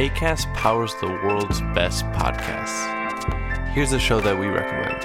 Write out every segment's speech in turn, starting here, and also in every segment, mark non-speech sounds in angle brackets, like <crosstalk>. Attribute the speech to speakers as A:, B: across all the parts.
A: ACAST powers the world's best podcasts. Here's a show that we recommend.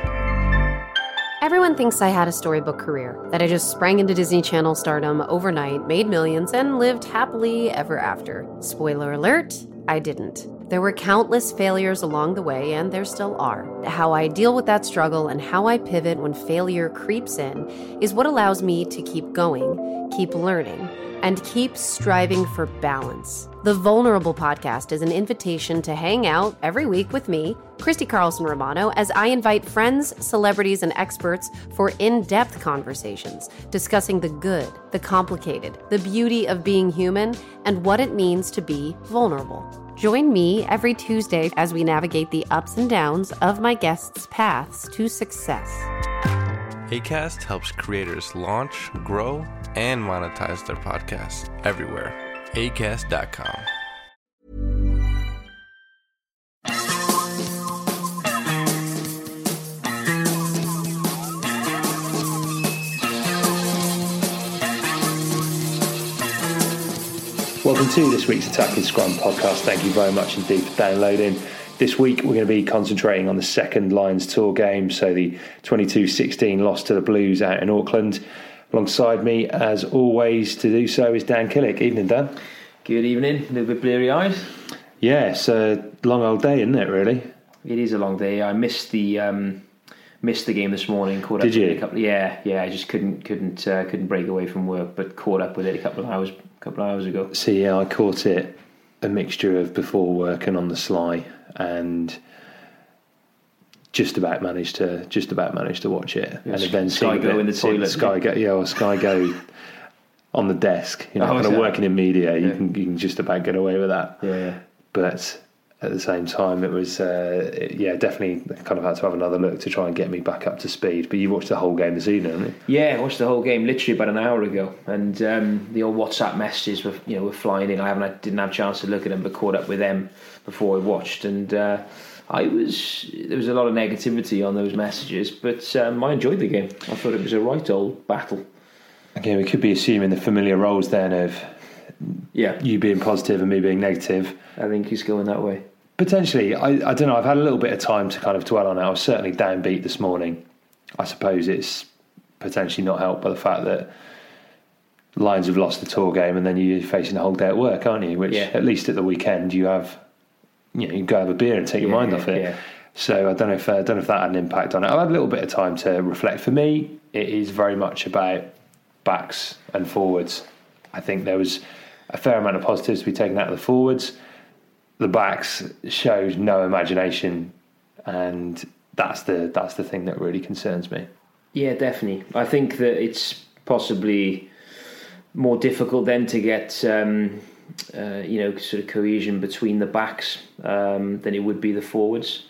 B: Everyone thinks I had a storybook career, that I just sprang into Disney Channel stardom overnight, made millions, and lived happily ever after. Spoiler alert, I didn't. There were countless failures along the way, and there still are. How I deal with that struggle and how I pivot when failure creeps in is what allows me to keep going, keep learning, and keep striving for balance. The Vulnerable Podcast is an invitation to hang out every week with me, Christy Carlson Romano, as I invite friends, celebrities, and experts for in depth conversations discussing the good, the complicated, the beauty of being human, and what it means to be vulnerable. Join me every Tuesday as we navigate the ups and downs of my guests' paths to success.
A: ACAST helps creators launch, grow, and monetize their podcasts everywhere. ACAST.com.
C: Welcome to this week's Attacking Scrum podcast. Thank you very much indeed for downloading. This week we're going to be concentrating on the second Lions Tour game, so the 22 16 loss to the Blues out in Auckland. Alongside me, as always, to do so is Dan Killick. Evening, Dan.
D: Good evening. A little bit bleary eyed.
C: Yeah, it's a long old day, isn't it, really?
D: It is a long day. I missed the um, missed the game this morning. Caught
C: Did
D: up
C: you?
D: With it a couple, yeah, yeah. I just couldn't couldn't uh, couldn't break away from work, but caught up with it a couple of hours couple of hours ago.
C: So, yeah, I caught it a mixture of before work and on the sly, and just about managed to just about managed to watch it, and
D: Sky
C: then
D: Go in the toilet.
C: Sky Go, yeah, or Sky Go on the desk. You know,
D: Oh,
C: kind of working in media, you
D: Yeah.
C: can you can just about get away with that.
D: Yeah, yeah.
C: But at the same time, it was uh, it- yeah, definitely kind of had to have another look to try and get me back up to speed. But you watched the whole game this evening, haven't you?
D: Yeah, I watched the whole game literally about an hour ago, and um, the old WhatsApp messages were you know were flying in. I haven't I didn't have a chance to look at them, but caught up with them before I watched, and uh, I was there was a lot of negativity on those messages, but um, I enjoyed the game. I thought it was a right old battle.
C: Again, we could be assuming the familiar roles then of
D: Yeah,
C: you being positive and me being negative.
D: I think he's going that way.
C: Potentially, I, I don't know. I've had a little bit of time to kind of dwell on it. I was certainly downbeat this morning. I suppose it's potentially not helped by the fact that Lions have lost the tour game, and then you're facing a whole day at work, aren't you? Which
D: Yeah.
C: at least at the weekend you have, you know, you go have a beer and take your mind
D: yeah,
C: off it.
D: yeah.
C: So I don't know if uh, I don't know if that had an impact on it. I've had a little bit of time to reflect. For me, it is very much about backs and forwards. I think there was a fair amount of positives to be taken out of the forwards. The backs showed no imagination, and that's the that's the thing that really concerns me.
D: Yeah, definitely. I think that it's possibly more difficult then to get um, uh, you know sort of cohesion between the backs um, than it would be the forwards.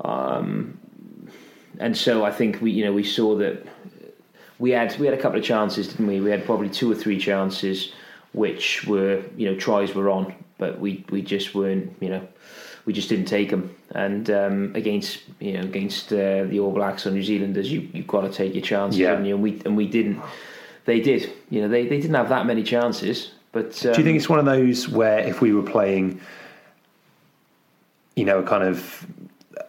D: Um, and so I think we you know we saw that we had we had a couple of chances, didn't we? We had probably two or three chances which were you know tries were on, but we we just weren't you know we just didn't take them. And um, against you know against uh, the All Blacks or New Zealanders, you you've got to take your chances,
C: Yeah.
D: haven't you? And we and we didn't. They did. You know they, they didn't have that many chances. But um,
C: Do you think it's one of those where if we were playing, you know, a kind of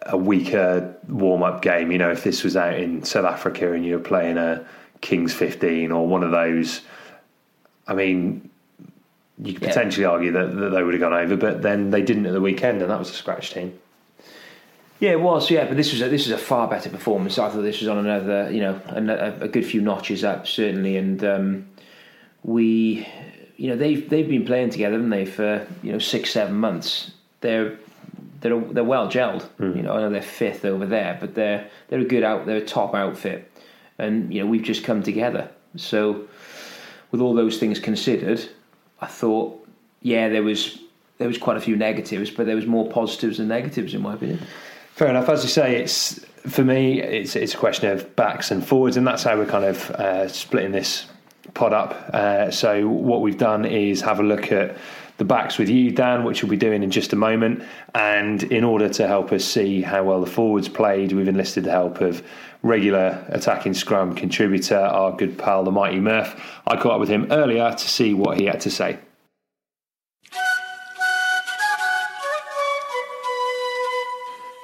C: a weaker warm up game, you know, if this was out in South Africa and you were playing a Kings 15 or one of those, I mean, you could
D: Yeah.
C: potentially argue that, that they would have gone over, but then they didn't at the weekend and that was a scratch team.
D: Yeah, it was. Yeah, but this was a, this was a far better performance. I thought this was on another, you know, a, a good few notches up certainly, and um, we, you know, they've they've been playing together, haven't they, for you know six seven months. They're they're they're well gelled. You know, I know they're fifth over there, but they're they're a good out. They're a top outfit, and you know we've just come together. So, with all those things considered, I thought, yeah, there was there was quite a few negatives, but there was more positives than negatives in my opinion.
C: Fair enough. As you say, it's for me, it's it's a question of backs and forwards, and that's how we're kind of uh, splitting this pod up. Uh, so what we've done is have a look at the backs with you, Dan, which we'll be doing in just a moment. And in order to help us see how well the forwards played, we've enlisted the help of regular attacking scrum contributor, our good pal, the mighty Murph. I caught up with him earlier to see what he had to say.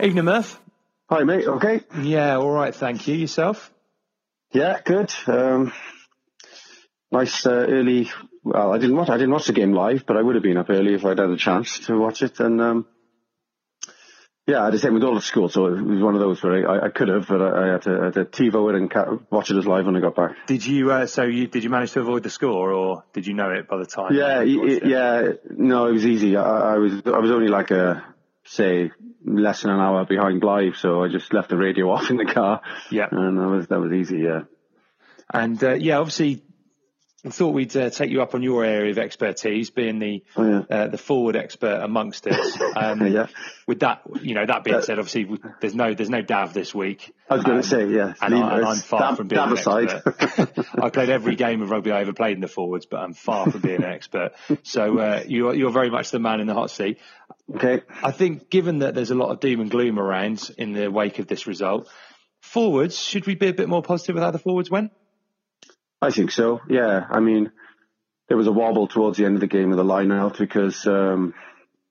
C: Evening, Murph.
E: Hi, mate. Okay.
C: Yeah, all right. Thank you. Yourself?
E: Yeah, good. Um, nice uh, early. Well, I didn't watch. I didn't watch the game live, but I would have been up early if I'd had a chance to watch it. And um, yeah, I had the same with all at school, so it was one of those where I, I could have, but I, I had to, I had to TiVo it and ca- watch it as live when I got back.
C: Did you? Uh, so you did you manage to avoid the score, or did you know it by the time?
E: Yeah,
C: you
E: y-
C: watched
E: y-
C: it?
E: yeah. No, it was easy. I, I was I was only like a say less than an hour behind live, so I just left the radio <laughs> off in the car.
C: Yeah.
E: and that was that was easy. Yeah.
C: And uh, yeah, obviously, thought we'd uh, take you up on your area of expertise, being the
E: Oh, yeah.
C: uh, the forward expert amongst us. <laughs> Um,
E: Yeah.
C: With that, you know, that being said, obviously, there's no there's no Dav this week.
E: I was going
C: Um,
E: to say, yeah.
C: and, I, I'm far
E: Dab-
C: from being
E: dab
C: an expert. <laughs> I played every game of rugby I ever played in the forwards, but I'm far from being an expert. So uh, you're you're very much the man in the hot seat.
E: okay.
C: I think, given that there's a lot of doom and gloom around in the wake of this result, forwards should we be a bit more positive with how the forwards went?
E: I think so. Yeah, I mean, there was a wobble towards the end of the game with the line out because um,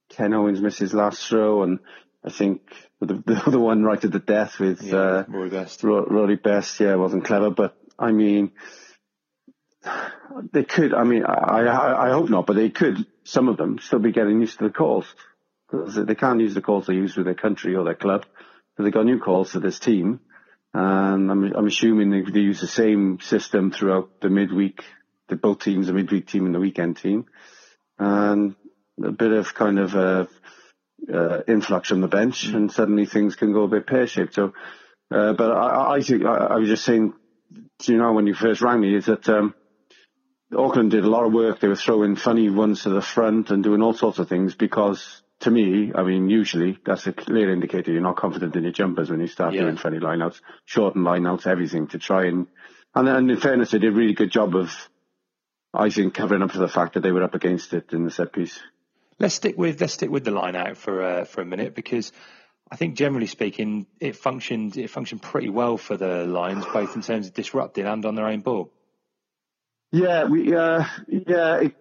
E: Ken Owens missed his last throw, and I think the, the <laughs> other one right at the death with uh,
C: Rory Best.
E: Ro- Rory Best. Yeah, wasn't clever, but I mean, they could. I mean, I, I I hope not, but they could. Some of them still be getting used to the calls because they can't use the calls they use with their country or their club. So they got new calls for this team. And I'm, I'm assuming they, they use the same system throughout the midweek, the both teams, the midweek team and the weekend team. And a bit of kind of uh, uh, influx on the bench, and suddenly things can go a bit pear shaped. So, uh, but I, I think I, I was just saying, you know, when you first rang me, is that um, Auckland did a lot of work. They were throwing funny ones to the front and doing all sorts of things because, to me, I mean, usually that's a clear indicator you're not confident in your jumpers when you start
C: Yeah.
E: doing funny lineouts, shorten lineouts, everything to try and, and, and in fairness, they did a really good job of, I think, covering up for the fact that they were up against it in the set piece.
C: Let's stick with let's stick with the lineout for uh, for a minute because I think generally speaking it functioned it functioned pretty well for the Lions both in terms of disrupting and on their own ball.
E: Yeah, we uh, yeah, it,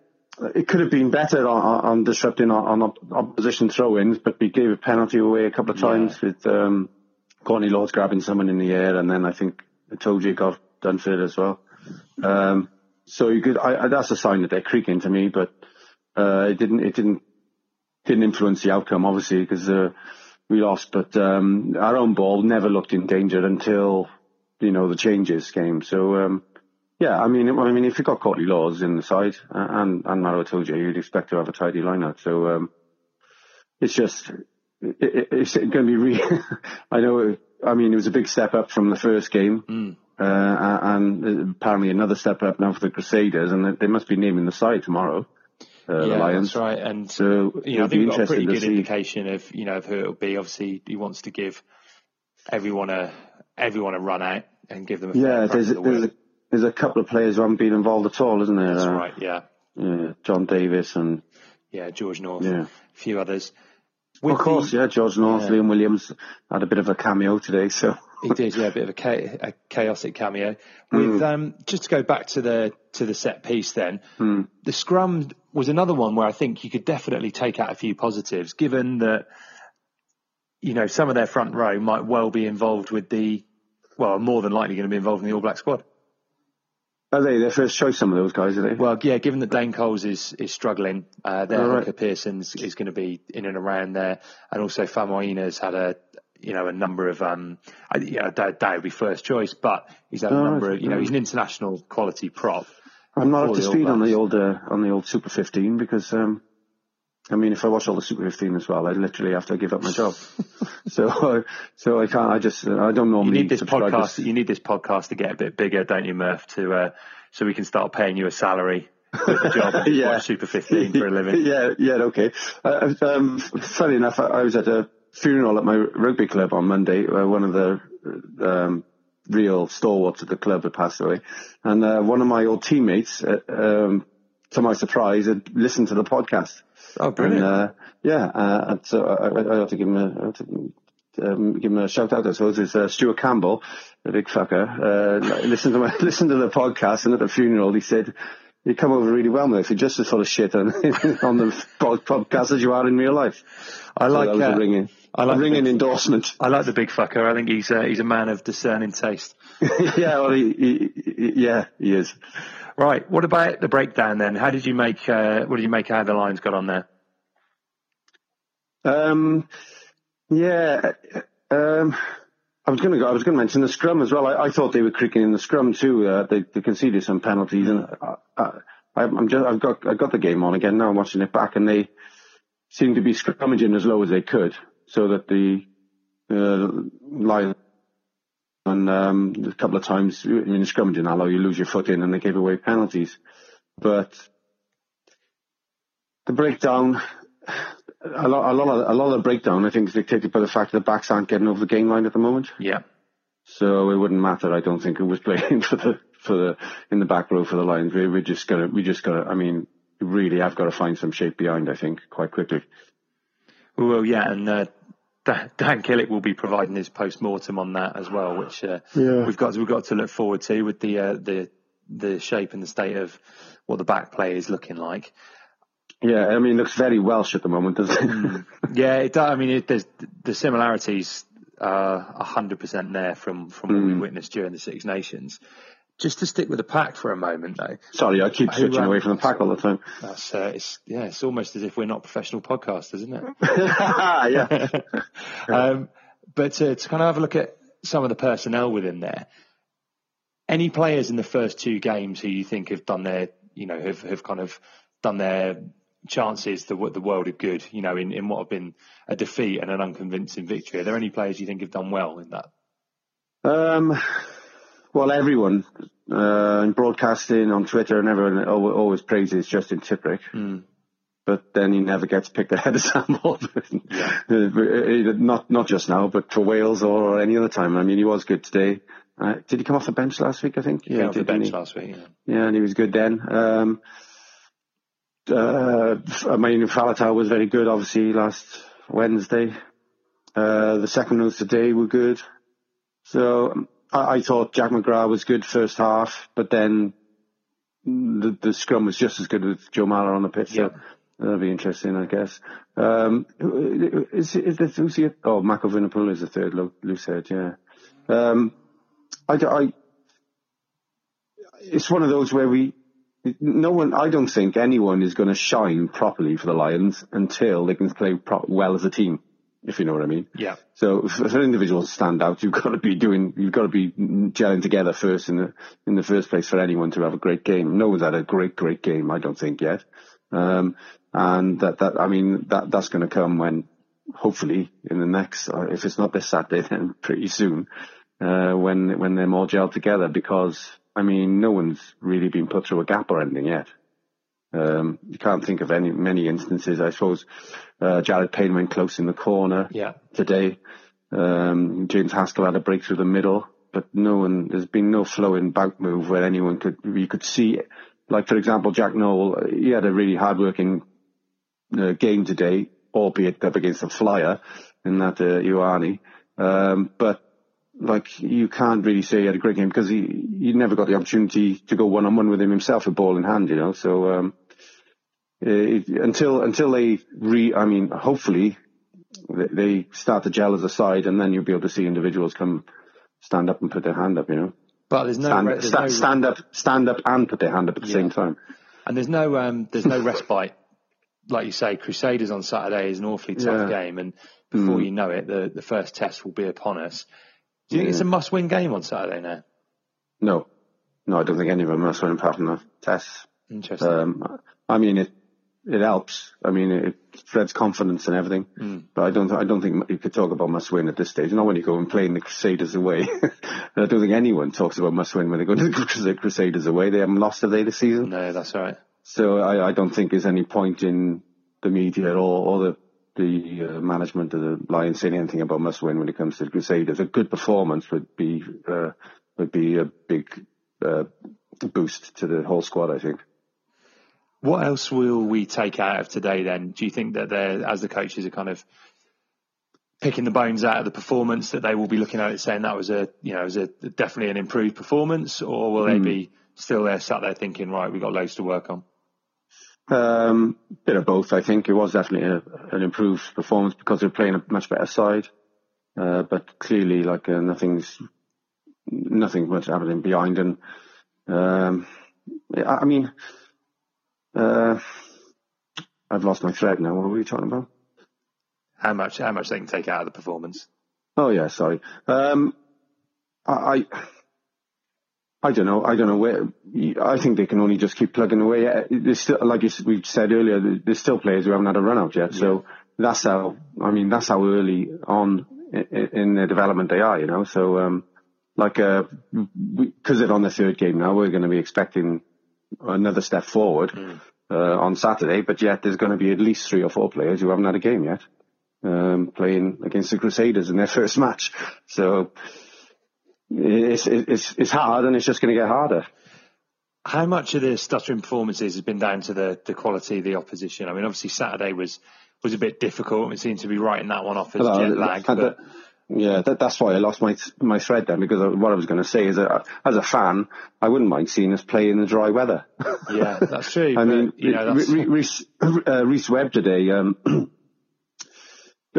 E: it could have been better on, on disrupting on, on opposition throw-ins, but we gave a penalty away a couple of times with um, Courtney Lawes grabbing someone in the air, and then I think Itoje got done for it as well. Um, so you could, I, I, that's a sign that they're creaking to me, but uh, it didn't, it didn't, didn't influence the outcome obviously because uh, we lost. But um, our own ball never looked in danger until you know the changes came. So. Um, yeah, I mean, I mean, if you've got Courtney Lawes in the side uh, and and Maro Itoje, you'd expect to have a tidy lineup. So um, it's just it, it, it's going to be really. <laughs> I know. I mean, it was a big step up from the first game, uh, and apparently another step up now for the Crusaders, and they must be naming the side tomorrow. Uh, the
C: yeah,
E: Lions.
C: that's right. And
E: So
C: you know, I think we've got a pretty good
E: see.
C: indication of you know of who it'll be. Obviously, he wants to give everyone a everyone a run out and give them a
E: Yeah, there's
C: the
E: there's a there's a couple of players who haven't been involved at all, isn't there?
C: That's
E: Uh,
C: right. Yeah.
E: Yeah. John Davis and
C: Yeah, George North,
E: Yeah.
C: a few others.
E: of course,
C: the-
E: yeah, George North,
C: Yeah.
E: Liam Williams had a bit of a cameo today. So
C: He did, yeah, a bit of a, a chaotic cameo. With um, just to go back to the to the set piece, then the scrum was another one where I think you could definitely take out a few positives, given that you know some of their front row might well be involved with the well, more than likely going to be involved in the All Black squad.
E: Are they their first choice? Some of those guys, are they?
C: Well, yeah, given that Dane Coles is is struggling, uh, their
E: right.
C: hooker Parsons is going to be in and around there, and also Faumuina's had a you know a number of um, I, yeah, that, that would be first choice, but he's had a
E: right.
C: number of you know he's an international quality prop.
E: I'm not up to speed on the old uh, on the old Super 15 because um, I mean, if I watch all the Super 15 as well, I literally have to give up my job. <laughs> so so I can't. I just uh, I don't normally.
C: You need this
E: subscribe to-
C: podcast. You need this podcast to get a bit bigger, don't you, Murph? To uh, so we can start paying you a salary, quit the job, <laughs> and
E: Yeah.
C: watch Super 15 for a living. <laughs>
E: yeah, yeah, okay. Uh, um, funny enough, I, I was at a funeral at my rugby club on Monday. Where one of the um, real stalwarts of the club had passed away, and uh, one of my old teammates, uh, um, to my surprise, had listened to the podcast.
C: Oh, brilliant!
E: And, uh, yeah, uh, and so I, I, I have to give him a, I have to, um, give him a shout out. I suppose it's uh, Stuart Campbell, the big fucker. Uh, <laughs> listen to my <laughs> listen to the podcast, and at the funeral he said. You come over really well, mate. You're Just as full of shit on, <laughs> on the podcast as you are in real life.
C: I
E: So
C: like
E: that
C: uh,
E: ringing,
C: I like
E: ringing
C: big-
E: endorsement.
C: I like the big fucker. I think he's uh, he's a man of discerning taste.
E: yeah, well, he, he, he- yeah, he is.
C: Right. What about the breakdown then? How did you make? Uh, what did you make? How the lines got on there?
E: Um, yeah, um, I was going to. I was going to mention the scrum as well. I, I thought they were creaking in the scrum too. Uh, they, they conceded some penalties, and I, I'm just. I've got. I got the game on again now. I'm watching it back, and they seem to be scrummaging as low as they could, so that the uh, line. And um, a couple of times, I mean, scrummaging, allow you lose your foot in, and they gave away penalties. But the breakdown, a lot, a lot of a lot of the breakdown, I think, is dictated by the fact that the backs aren't getting over the game line at the moment.
C: Yeah.
E: So it wouldn't matter. I don't think who was playing <laughs> for the for the in the back row for the Lions. We we just gotta we just gotta. I mean, really, I've got to find some shape behind. I think quite quickly.
C: Well, yeah, and uh, Dan, Killick will be providing his post mortem on that as well, which uh,
E: Yeah.
C: we've got we've got to look forward to with the uh, the the shape and the state of what the back play is looking like.
E: Yeah, I mean, it looks very Welsh at the moment, doesn't it?
C: Yeah, it does. I mean, it, there's the similarities are a hundred percent there from from what we witnessed during the Six Nations. Just to stick with the pack for a moment, though.
E: Sorry, I keep switching away from the pack all the time.
C: That's uh, it's yeah, it's almost as if we're not professional podcasters, isn't it? <laughs>
E: yeah. <laughs>
C: um, but to, to kind of have a look at some of the personnel within there, any players in the first two games who you think have done their, you know, have, have kind of done their chances the the world of good, you know, in, in what have been a defeat and an unconvincing victory. Are there any players you think have done well in that?
E: Um, well, everyone uh, in broadcasting, on Twitter, and everyone always praises Justin Tipuric. But then he never gets picked ahead of <laughs> Sam Baldwin. Uh, not not just now, but for Wales or any other time. I mean, he was good today. Uh, did he come off the bench last week? I think.
C: Yeah, off the
E: did, didn't
C: bench
E: he?
C: last week. Yeah.
E: Yeah, and he was good then. Um, uh, I mean, Faletau was very good, obviously, last Wednesday. Uh, the second ones today were good. So um, I, I thought Jack McGrath was good first half, but then the, the scrum was just as good with Joe Marler on the pitch. So that'll be interesting, I guess. Um, is, is this, who's the, oh, Mako is the third lo- loose head, yeah. Um, I, I, it's one of those where we, no one, I don't think anyone is going to shine properly for the Lions until they can play pro- well as a team, if you know what I mean.
C: Yeah.
E: So for, individuals to stand out, you've got to be doing, you've got to be gelling together first in the in the first place for anyone to have a great game. No one's had a great, great game, I don't think yet. Um, and that that I mean that that's going to come when hopefully in the next, or if it's not this Saturday, <laughs> then pretty soon, uh, when when they're more gelled together. Because I mean, no one's really been put through a gap or anything yet. Um, you can't think of any many instances. I suppose uh, Jared Payne went close in the corner
C: Yeah.
E: today. Um, James Haskell had a break through the middle, but no one. There's been no flowing back move where anyone could you could see like for example, Jack Nowell, he had a really hard-working uh, game today, albeit up against a flyer in that uh, Ioane. Um, but like you can't really say he had a great game because he he never got the opportunity to go one on one with him himself, a ball in hand, you know. So um, it, until until they re, I mean, hopefully they, they start to gel as a side, and then you'll be able to see individuals come stand up and put their hand up, you know.
C: But there's no
E: stand,
C: re- there's
E: sta-
C: no-
E: stand up, stand up, and put their hand up at the
C: Yeah.
E: same time.
C: And there's no um, there's no respite. Like you say, Crusaders on Saturday is an awfully tough
E: Yeah.
C: game, and before
E: Mm.
C: you know it, the, the first test will be upon us. Do you think it's a must-win game on Saturday now?
E: No, no, I don't think any of them are swim apart from the tests.
C: Interesting.
E: Um, I mean, it it helps. I mean, it spreads confidence and everything.
C: Mm.
E: But I don't I don't think you could talk about must win at this stage. Not when you go and playing the Crusaders away. <laughs> I don't think anyone talks about must win when they go to the Crusaders away. They haven't lost have they this season?
C: No, that's right.
E: So I, I don't think there's any point in the media or, or the the uh, management of the Lions saying anything about must win when it comes to the Crusaders. A good performance would be uh, would be a big uh, boost to the whole squad. I think.
C: What else will we take out of today then? Do you think that they're, as the coaches are kind of picking the bones out of the performance, that they will be looking at it saying that was a, you know, was a definitely an improved performance, or will they
E: Hmm.
C: be still there sat there thinking, right, we've got loads to work on?
E: Um, bit of both, I think. It was definitely a, an improved performance because they're playing a much better side. Uh, but clearly, like uh, nothing's nothing much happening behind. And um, I, I mean, uh, I've lost my thread now. What were we talking about?
C: How much, how much they can take out of the performance?
E: Oh yeah, sorry. Um, I, I, I don't know. I don't know where. I think they can only just keep plugging away. Uh, There's still, like you, we said earlier, there's still players who haven't had a run out yet. So that's how. I mean, that's how early on in, their development they are. You know. So um, like because they're on the third game now, we're going to be expecting another step forward uh, on Saturday. But yet, there's going to be at least three or four players who haven't had a game yet um, playing against the Crusaders in their <laughs> first match. So it's, it's, it's hard and it's just going to get harder.
C: How much of the stuttering performances has been down to the, the quality of the opposition? I mean, obviously Saturday was, was a bit difficult. It seemed to be writing that one off as
E: Well,
C: jet lag. But
E: yeah, that, that's why I lost my my thread then because what I was going to say is that as a fan, I wouldn't mind seeing us play in the dry weather.
C: yeah, that's true. <laughs>
E: I mean,
C: you know, that's,
E: Re- Re- Rhys uh, Webb today. Um, <clears throat>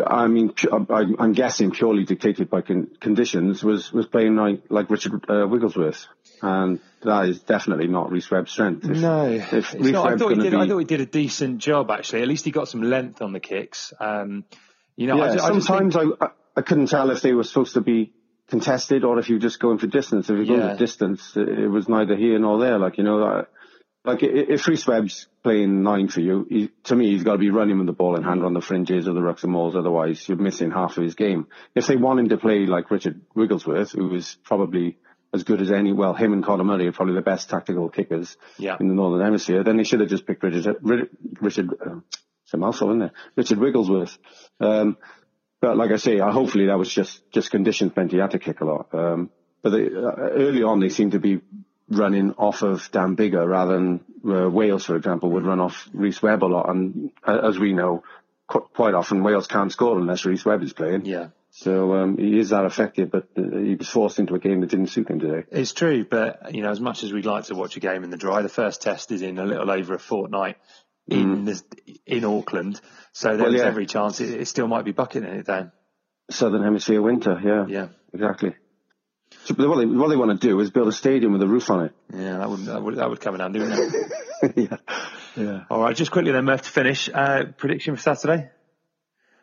E: I mean, I- I'm guessing purely dictated by con- conditions. Was was playing like like Richard uh, Wigglesworth, and that is definitely not Rhys Webb's strength. If,
C: no,
E: if Rhys
C: not, I thought he did. I thought he did a decent job actually. At least he got some length on the kicks. Um, you know,
E: yeah,
C: I, ju- I just think-
E: sometimes I, I I couldn't tell if they were supposed to be contested or if you were just going for distance. If you go
C: Yeah.
E: for distance, it, it was neither here nor there. Like you know, uh, like if Rhys Webb's playing nine for you, he, to me he's got to be running with the ball in hand on the fringes of the rucks and mauls. Otherwise, you're missing half of his game. If they want him to play like Richard Wigglesworth, who was probably as good as any, well, him and Conor Murray are probably the best tactical kickers
C: Yeah.
E: in the Northern Hemisphere, then they should have just picked Richard, Richard, um, it's a mouthful, isn't it? Richard Wigglesworth. Um, but like I say, uh, hopefully that was just, just conditions meant he had to kick a lot. Um, but they, uh, early on they seem to be running off of Dan Biggar rather than uh, Wales, for example, would run off Rhys Webb a lot. And uh, as we know, qu- quite often Wales can't score unless Rhys Webb is playing.
C: Yeah.
E: So um, he is that effective, but uh, he was forced into a game that didn't suit him today.
C: It's true, but you know, as much as we'd like to watch a game in the dry, the first test is in a little over a fortnight in this, in Auckland, so there's
E: Mm. Well, yeah.
C: every chance it, it still might be bucketing it down.
E: Southern Hemisphere winter, yeah.
C: Yeah.
E: Exactly. So what they, what they want to do is build a stadium with a roof on it.
C: Yeah, that would that would, that would come in handy, wouldn't it? <laughs> <laughs>
E: yeah. Yeah.
C: All right, just quickly then, Murph, to finish. Uh, prediction for Saturday,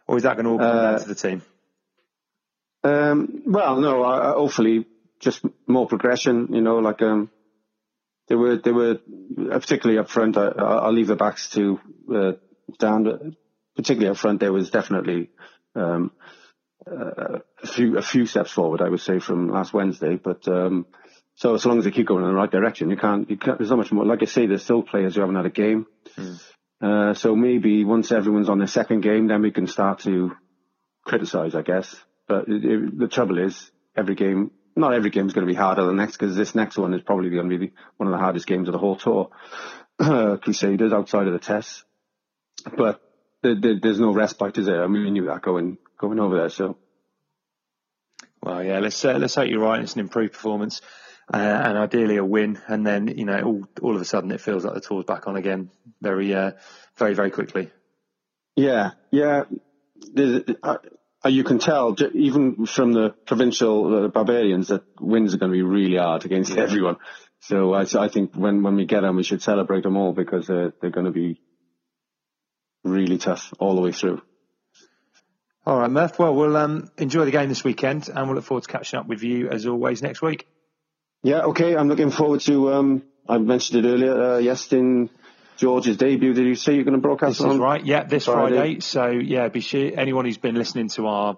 C: or is that going to all come
E: Uh,
C: down to the team?
E: Um, well, no, I, I- hopefully just more progression, you know, like, um, they were, they were, uh, particularly up front, I, I- I'll leave the backs to, uh, Dan, but particularly up front, there was definitely, um, uh, a few, a few steps forward, I would say, from last Wednesday, but, um, so as long as they keep going in the right direction, you can't, you can't, there's not much more. Like I say, there's still players who haven't had a game. Uh, so maybe once everyone's on their second game, then we can start to criticize, I guess. But it, it, the trouble is, every game not every game is going to be harder than the next because this next one is probably going to be the, one of the hardest games of the whole tour. <clears throat> Crusaders outside of the tests, but there, there, there's no respite, is there? I mean, we knew that going going over there. So,
C: well, yeah, let's uh, let's hope you're right. It's an improved performance, uh, and ideally a win, and then you know all all of a sudden it feels like the tour's back on again, very uh, very very quickly.
E: Yeah, yeah. Uh, you can tell even from the provincial uh, barbarians that wins are going to be really hard against yeah. everyone. So I, I, think when, when we get them, we should celebrate them all because uh, they're going to be really tough all the way through.
C: All right, Murph. Well, we'll um, enjoy the game this weekend, and we'll look forward to catching up with you as always next week.
E: Yeah, okay. I'm looking forward to. Um, I mentioned it earlier. Uh, Iestyn George's debut. Did you say you're going to broadcast?
C: This
E: on
C: is right. Yeah, this Friday. Friday. So yeah, be sure anyone who's been listening to our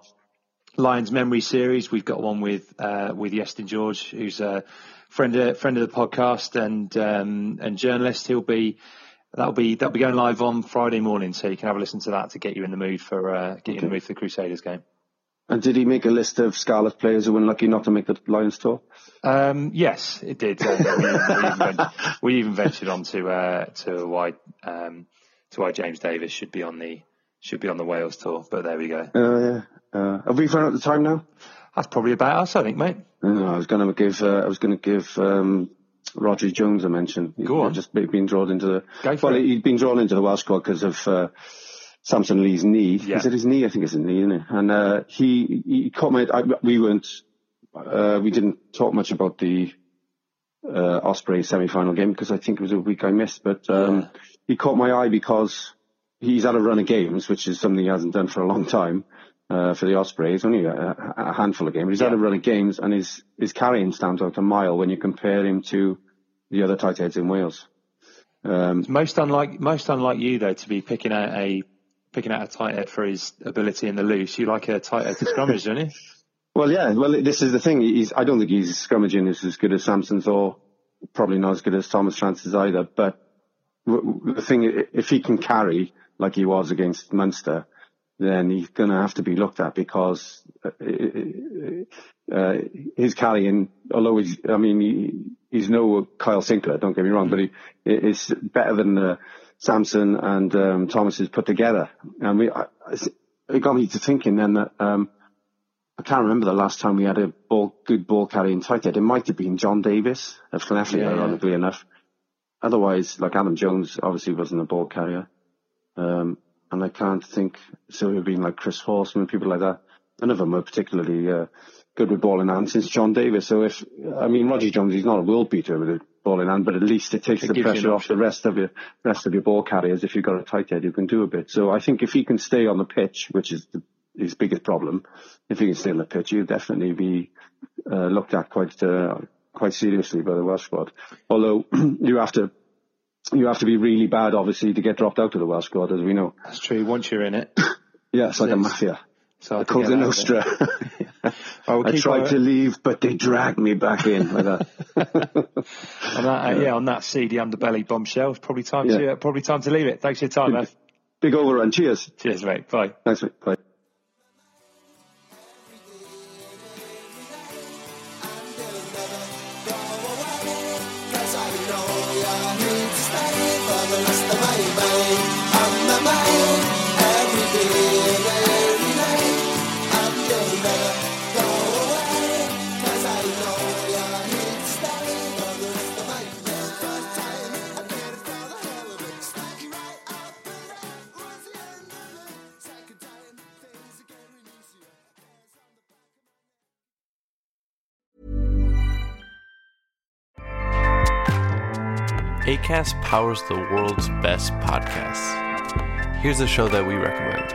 C: Lions Memory series, we've got one with uh, with Iestyn George, who's a friend of, friend of the podcast and um, and journalist. He'll be that'll be that'll be going live on Friday morning, so you can have a listen to that to get you in the mood for uh, get you in the mood for the Crusaders game.
E: And did he make a list of Scarlet players who were lucky not to make the Lions tour?
C: Um, yes, it did. Uh, we, we, even, <laughs> we, even, ventured on to uh, to why um, to why James Davies should be on the should be on the Wales tour. But there we go.
E: Uh, yeah. Uh, have we run out the time now?
C: That's probably about us, I think, mate.
E: No, I was going to give uh, I was going to give um, Rhodri Jones I mentioned.
C: Go on.
E: Just been drawn into the.
C: Go
E: well,
C: it.
E: he'd been drawn into the Welsh squad because of uh, Samson Lee's knee. Yeah. Is it his knee? I think it's his knee, isn't it? And uh, he he caught my. I, we weren't. Uh, we didn't talk much about the uh, Osprey semi-final game because I think it was a week I missed. But um, yeah. he caught my eye because he's had a run of games, which is something he hasn't done for a long time. Uh, for the Ospreys, only a, a handful of games. He's yeah. had a run of games, and his his carrying stands out a mile when you compare him to the other tight heads in Wales.
C: Um, most unlike most unlike you though to be picking out a picking out a tight head for his ability in the loose. You like a tight head to scrummage, don't you? <laughs>
E: Well, yeah. Well, this is the thing. He's, I don't think he's scrummaging is as good as Samson's or probably not as good as Thomas Francis either. But the thing, if he can carry like he was against Munster, then he's going to have to be looked at because uh, uh, his carrying, although he's, I mean, he, he's no Kyle Sinckler, don't get me wrong, but he, it's better than uh, Samson and um, Thomas is put together. And we, I, it got me to thinking then that um, I can't remember the last time we had a ball, good ball carrying tight end. It might have been John Davies of Llanelli, yeah, ironically yeah. enough. Otherwise, like Adam Jones obviously wasn't a ball carrier. Um, and I can't think, so have been like Chris Horsman, people like that. None of them were particularly uh, good with ball in hand since John Davies. So if, I mean, Rhodri Jones, he's not a world beater with a ball in hand, but at least it takes it the pressure off the rest of your rest of your ball carriers. If you've got a tight head, you can do a bit. So I think if he can stay on the pitch, which is the, his biggest problem, if he can stay on the pitch, he'll definitely be uh, looked at quite uh, quite seriously by the Welsh squad. Although <clears throat> you have to you have to be really bad, obviously, to get dropped out of the Welsh squad, as we know.
C: That's true. Once you're in it, <coughs>
E: yeah, it's like a mafia. So <laughs> I the Cosa Nostra. I tried to leave, but they dragged me back in. Like that. <laughs>
C: on that uh, yeah, on that seedy underbelly bombshell, it's probably time yeah. to uh, probably time to leave it. Thanks for your time, man.
E: Big overrun. Cheers.
C: Cheers, mate. Bye.
E: Thanks, mate. Bye.
A: ACAST powers the world's best podcasts. Here's a show that we recommend.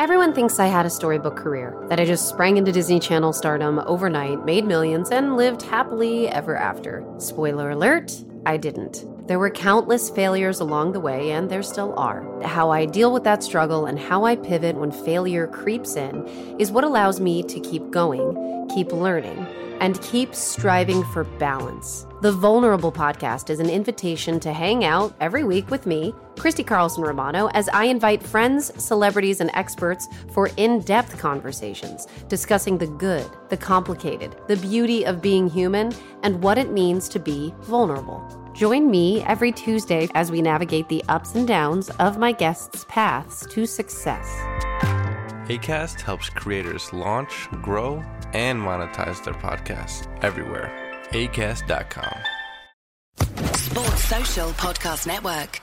B: Everyone thinks I had a storybook career, that I just sprang into Disney Channel stardom overnight, made millions, and lived happily ever after. Spoiler alert, I didn't. There were countless failures along the way, and there still are. How I deal with that struggle and how I pivot when failure creeps in is what allows me to keep going, keep learning, and keep striving for balance. The Vulnerable Podcast is an invitation to hang out every week with me, Christy Carlson Romano, as I invite friends, celebrities, and experts for in depth conversations discussing the good, the complicated, the beauty of being human, and what it means to be vulnerable. Join me every Tuesday as we navigate the ups and downs of my guests' paths to success.
A: ACAST helps creators launch, grow, and monetize their podcasts everywhere. ACAST.com.
F: Sports Social Podcast Network.